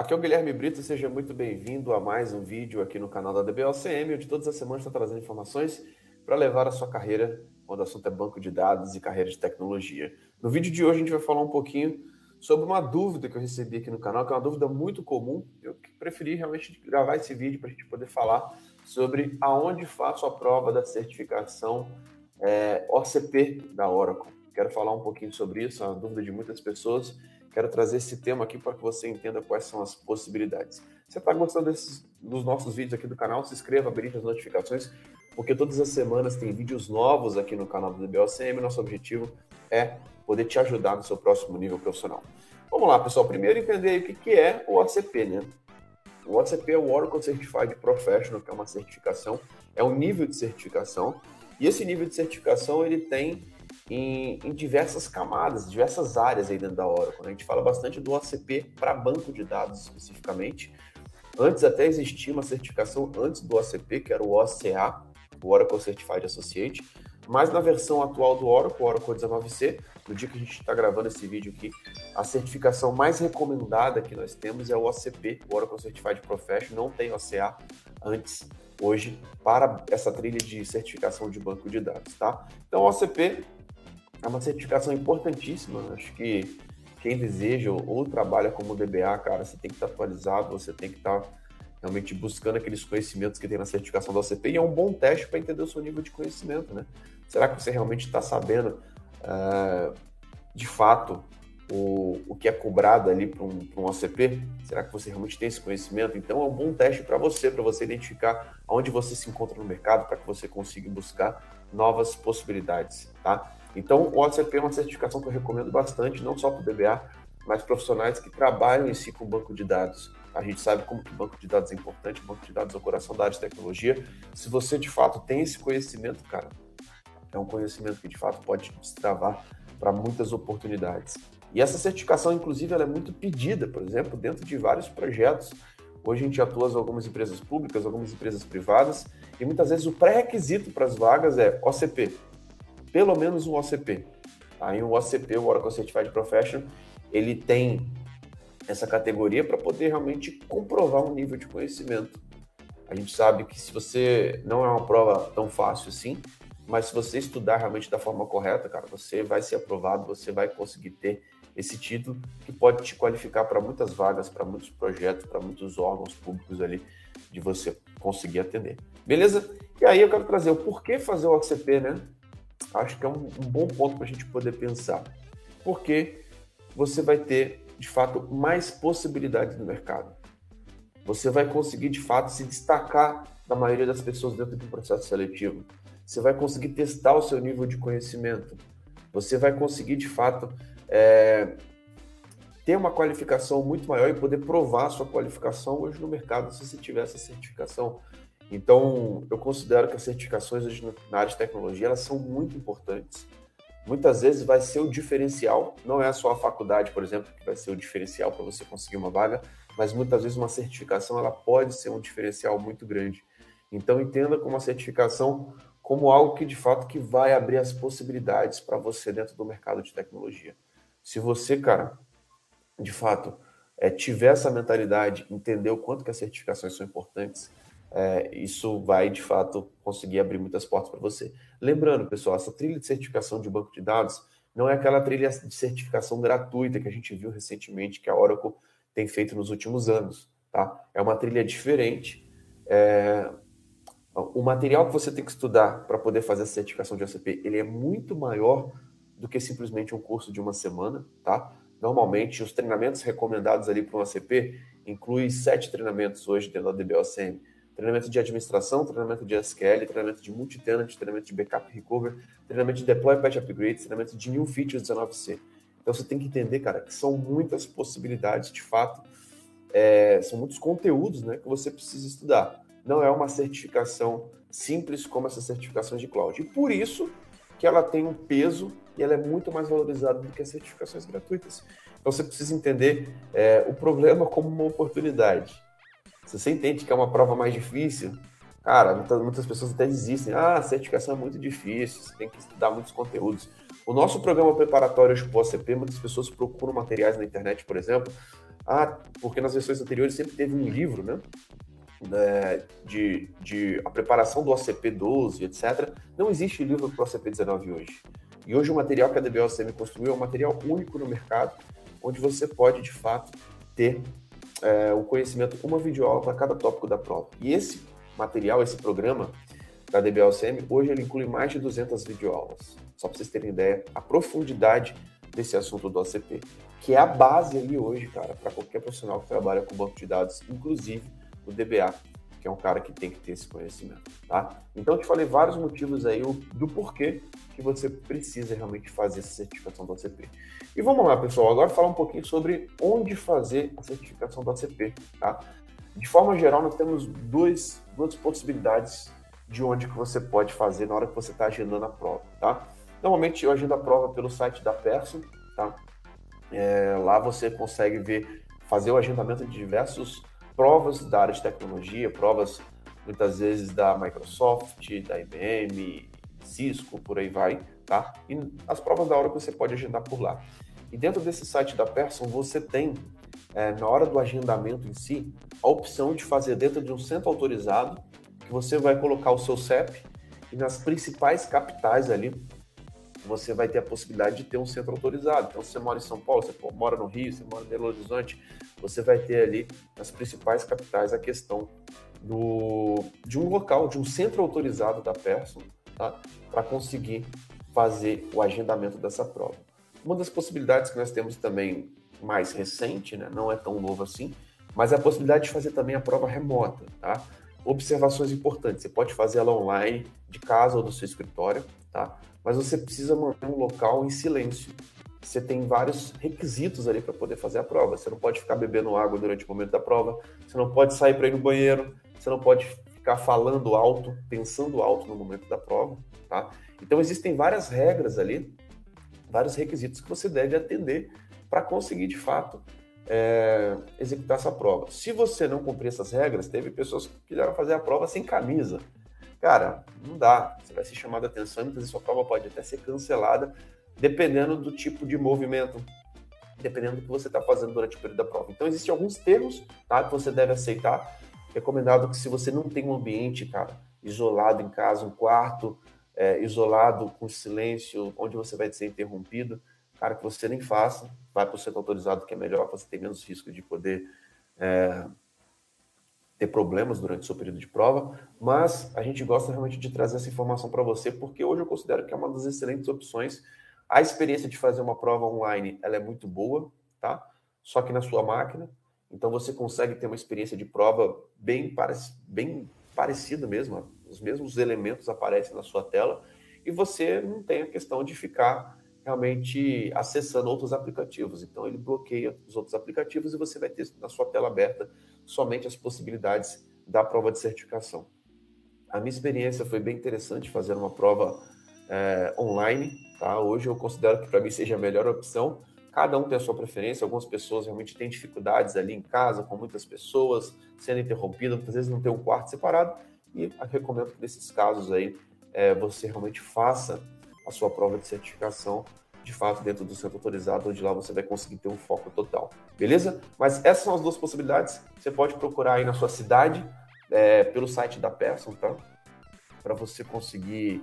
Aqui é o Guilherme Brito, seja muito bem-vindo a mais um vídeo aqui no canal da DBLCM, onde todas as semanas está trazendo informações para levar a sua carreira, quando o assunto é banco de dados e carreira de tecnologia. No vídeo de hoje a gente vai falar um pouquinho sobre uma dúvida que eu recebi aqui no canal, que é uma dúvida muito comum. Eu preferi realmente gravar esse vídeo para a gente poder falar sobre aonde faço a prova da certificação é, OCP da Oracle. Quero falar um pouquinho sobre isso, é uma dúvida de muitas pessoas Quero trazer esse tema aqui para que você entenda quais são as possibilidades. Se você está gostando desses, dos nossos vídeos aqui do canal, se inscreva, habilite as notificações, porque todas as semanas tem vídeos novos aqui no canal do DBOCM. Nosso objetivo é poder te ajudar no seu próximo nível profissional. Vamos lá, pessoal. Primeiro entender o que é o OCP, né? O OCP é o Oracle Certified Professional, que é uma certificação, é um nível de certificação. E esse nível de certificação ele tem em, em, diversas camadas, diversas áreas aí dentro da Oracle. Né? A gente fala bastante do OCP para banco de dados especificamente. Antes até existia uma certificação antes do OCP, que era o OCA, o Oracle Certified Associate, mas na versão atual do Oracle, Oracle 19c, no dia que a gente está gravando esse vídeo aqui, a certificação mais recomendada que nós temos é o OCP, o Oracle Certified Professional, não tem OCA antes, hoje, para essa trilha de certificação de banco de dados, tá? Então, o OCP é uma certificação importantíssima. Acho que quem deseja ou trabalha como DBA, cara, você tem que estar atualizado, você tem que estar realmente buscando aqueles conhecimentos que tem na certificação da OCP e é um bom teste para entender o seu nível de conhecimento, né? Será que você realmente está sabendo uh, de fato o, o que é cobrado ali para um, um OCP? Será que você realmente tem esse conhecimento? Então é um bom teste para você, para você identificar onde você se encontra no mercado, para que você consiga buscar novas possibilidades, tá? Então, o OCP é uma certificação que eu recomendo bastante, não só para o DBA, mas profissionais que trabalham em si com banco de dados. A gente sabe como que banco de dados é importante, banco de dados é o coração da área de tecnologia. Se você de fato tem esse conhecimento, cara, é um conhecimento que de fato pode destravar para muitas oportunidades. E essa certificação, inclusive, ela é muito pedida, por exemplo, dentro de vários projetos. Hoje a gente atua em algumas empresas públicas, algumas empresas privadas, e muitas vezes o pré-requisito para as vagas é OCP, pelo menos um OCP. Aí o OCP, o Oracle Certified Professional, ele tem essa categoria para poder realmente comprovar um nível de conhecimento. A gente sabe que se você não é uma prova tão fácil assim, mas se você estudar realmente da forma correta, cara, você vai ser aprovado, você vai conseguir ter esse título que pode te qualificar para muitas vagas, para muitos projetos, para muitos órgãos públicos ali de você conseguir atender. Beleza? E aí eu quero trazer o porquê fazer o OCP, né? Acho que é um, um bom ponto para a gente poder pensar. Porque você vai ter, de fato, mais possibilidades no mercado. Você vai conseguir, de fato, se destacar da maioria das pessoas dentro do processo seletivo. Você vai conseguir testar o seu nível de conhecimento. Você vai conseguir, de fato, é, ter uma qualificação muito maior e poder provar sua qualificação hoje no mercado se você tiver essa certificação. Então, eu considero que as certificações na área de tecnologia elas são muito importantes. Muitas vezes vai ser o diferencial, não é só a faculdade, por exemplo, que vai ser o diferencial para você conseguir uma vaga, mas muitas vezes uma certificação ela pode ser um diferencial muito grande. Então, entenda como a certificação como algo que de fato que vai abrir as possibilidades para você dentro do mercado de tecnologia. Se você, cara, de fato, é, tiver essa mentalidade, entender o quanto que as certificações são importantes, é, isso vai de fato conseguir abrir muitas portas para você. Lembrando, pessoal, essa trilha de certificação de banco de dados não é aquela trilha de certificação gratuita que a gente viu recentemente que a Oracle tem feito nos últimos anos, tá? É uma trilha diferente. É... O material que você tem que estudar para poder fazer a certificação de OCP, ele é muito maior do que simplesmente um curso de uma semana, tá? Normalmente, os treinamentos recomendados ali para um ACP incluem sete treinamentos hoje dentro da DBOCM treinamento de administração, treinamento de SQL, treinamento de multi-tenant, treinamento de backup recover, treinamento de deploy patch upgrade, treinamento de new features 19c. Então você tem que entender, cara, que são muitas possibilidades, de fato, é, são muitos conteúdos né, que você precisa estudar. Não é uma certificação simples como essas certificações de cloud. E por isso que ela tem um peso e ela é muito mais valorizada do que as certificações gratuitas. Então você precisa entender é, o problema como uma oportunidade. Se você entende que é uma prova mais difícil, cara, muitas, muitas pessoas até desistem. Ah, certificação é muito difícil, você tem que estudar muitos conteúdos. O nosso programa preparatório para o OCP, muitas pessoas procuram materiais na internet, por exemplo. Ah, porque nas versões anteriores sempre teve um livro, né? né de, de a preparação do OCP 12, etc. Não existe livro para o OCP 19 hoje. E hoje o material que a DBOCM construiu é um material único no mercado, onde você pode, de fato, ter é, o conhecimento, uma videoaula para cada tópico da prova. E esse material, esse programa da DBLCM, hoje ele inclui mais de 200 videoaulas. Só para vocês terem ideia, a profundidade desse assunto do OCP, que é a base ali hoje, cara, para qualquer profissional que trabalha com banco de dados, inclusive o DBA, que é um cara que tem que ter esse conhecimento, tá? Então eu te falei vários motivos aí do porquê que você precisa realmente fazer essa certificação do OCP. E vamos lá, pessoal, agora falar um pouquinho sobre onde fazer a certificação do OCP, tá? De forma geral, nós temos dois, duas possibilidades de onde que você pode fazer na hora que você está agendando a prova, tá? Normalmente eu agendo a prova pelo site da Person, tá? É, lá você consegue ver, fazer o agendamento de diversas provas da área de tecnologia, provas muitas vezes da Microsoft, da IBM, Cisco, por aí vai, tá? E as provas da hora que você pode agendar por lá. E dentro desse site da Person, você tem, é, na hora do agendamento em si, a opção de fazer dentro de um centro autorizado, que você vai colocar o seu CEP, e nas principais capitais ali, você vai ter a possibilidade de ter um centro autorizado. Então, se você mora em São Paulo, você mora no Rio, você mora em Belo Horizonte, você vai ter ali nas principais capitais a questão do, de um local, de um centro autorizado da Person, tá? para conseguir fazer o agendamento dessa prova. Uma das possibilidades que nós temos também mais recente, né, não é tão novo assim, mas é a possibilidade de fazer também a prova remota, tá? Observações importantes, você pode fazer ela online, de casa ou do seu escritório, tá? Mas você precisa manter um local em silêncio. Você tem vários requisitos ali para poder fazer a prova. Você não pode ficar bebendo água durante o momento da prova, você não pode sair para ir no banheiro, você não pode ficar falando alto, pensando alto no momento da prova, tá? Então existem várias regras ali vários requisitos que você deve atender para conseguir de fato é, executar essa prova. Se você não cumprir essas regras, teve pessoas que quiseram fazer a prova sem camisa. Cara, não dá. Você vai ser chamado a atenção, muitas vezes sua prova pode até ser cancelada, dependendo do tipo de movimento, dependendo do que você está fazendo durante o período da prova. Então, existem alguns termos tá, que você deve aceitar. Recomendado que se você não tem um ambiente, cara, isolado em casa, um quarto, é, isolado, com silêncio, onde você vai ser interrompido, cara, que você nem faça, vai para o centro autorizado, que é melhor, você tem menos risco de poder é, ter problemas durante o seu período de prova, mas a gente gosta realmente de trazer essa informação para você, porque hoje eu considero que é uma das excelentes opções. A experiência de fazer uma prova online, ela é muito boa, tá? Só que na sua máquina, então você consegue ter uma experiência de prova bem, bem parecida mesmo, os mesmos elementos aparecem na sua tela e você não tem a questão de ficar realmente acessando outros aplicativos. Então ele bloqueia os outros aplicativos e você vai ter na sua tela aberta somente as possibilidades da prova de certificação. A minha experiência foi bem interessante fazer uma prova é, online. Tá? Hoje eu considero que para mim seja a melhor opção. Cada um tem a sua preferência. Algumas pessoas realmente têm dificuldades ali em casa, com muitas pessoas, sendo interrompidas, muitas vezes não tem um quarto separado. E recomendo que nesses casos aí é, você realmente faça a sua prova de certificação de fato dentro do centro autorizado, onde lá você vai conseguir ter um foco total. Beleza? Mas essas são as duas possibilidades. Você pode procurar aí na sua cidade, é, pelo site da Person, tá? Para você conseguir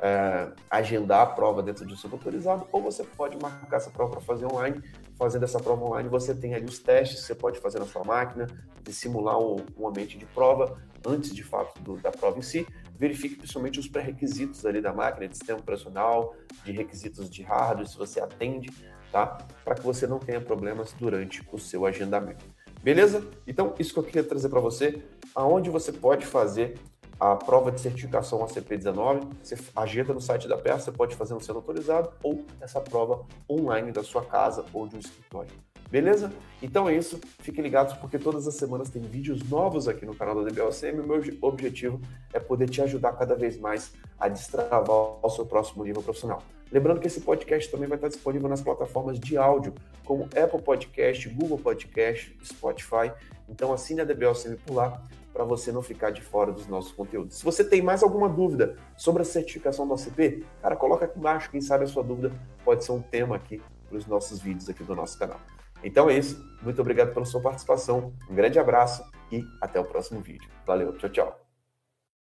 é, agendar a prova dentro de um centro autorizado, ou você pode marcar essa prova para fazer online. Fazendo essa prova online, você tem ali os testes que você pode fazer na sua máquina, de simular um, um ambiente de prova antes de fato do, da prova em si. Verifique principalmente os pré-requisitos ali da máquina, de sistema operacional, de requisitos de hardware, se você atende, tá? Para que você não tenha problemas durante o seu agendamento. Beleza? Então, isso que eu queria trazer para você, aonde você pode fazer a prova de certificação ACP19, você agenda no site da peça, você pode fazer no sendo autorizado ou essa prova online da sua casa ou de um escritório. Beleza? Então é isso. Fiquem ligados porque todas as semanas tem vídeos novos aqui no canal da DBLCM. O meu objetivo é poder te ajudar cada vez mais a destravar o seu próximo nível profissional. Lembrando que esse podcast também vai estar disponível nas plataformas de áudio, como Apple Podcast, Google Podcast, Spotify. Então assine a DBLCM por lá para você não ficar de fora dos nossos conteúdos. Se você tem mais alguma dúvida sobre a certificação do ACP, cara, coloca aqui embaixo, quem sabe a sua dúvida pode ser um tema aqui para os nossos vídeos aqui do nosso canal. Então é isso. Muito obrigado pela sua participação. Um grande abraço e até o próximo vídeo. Valeu, tchau, tchau.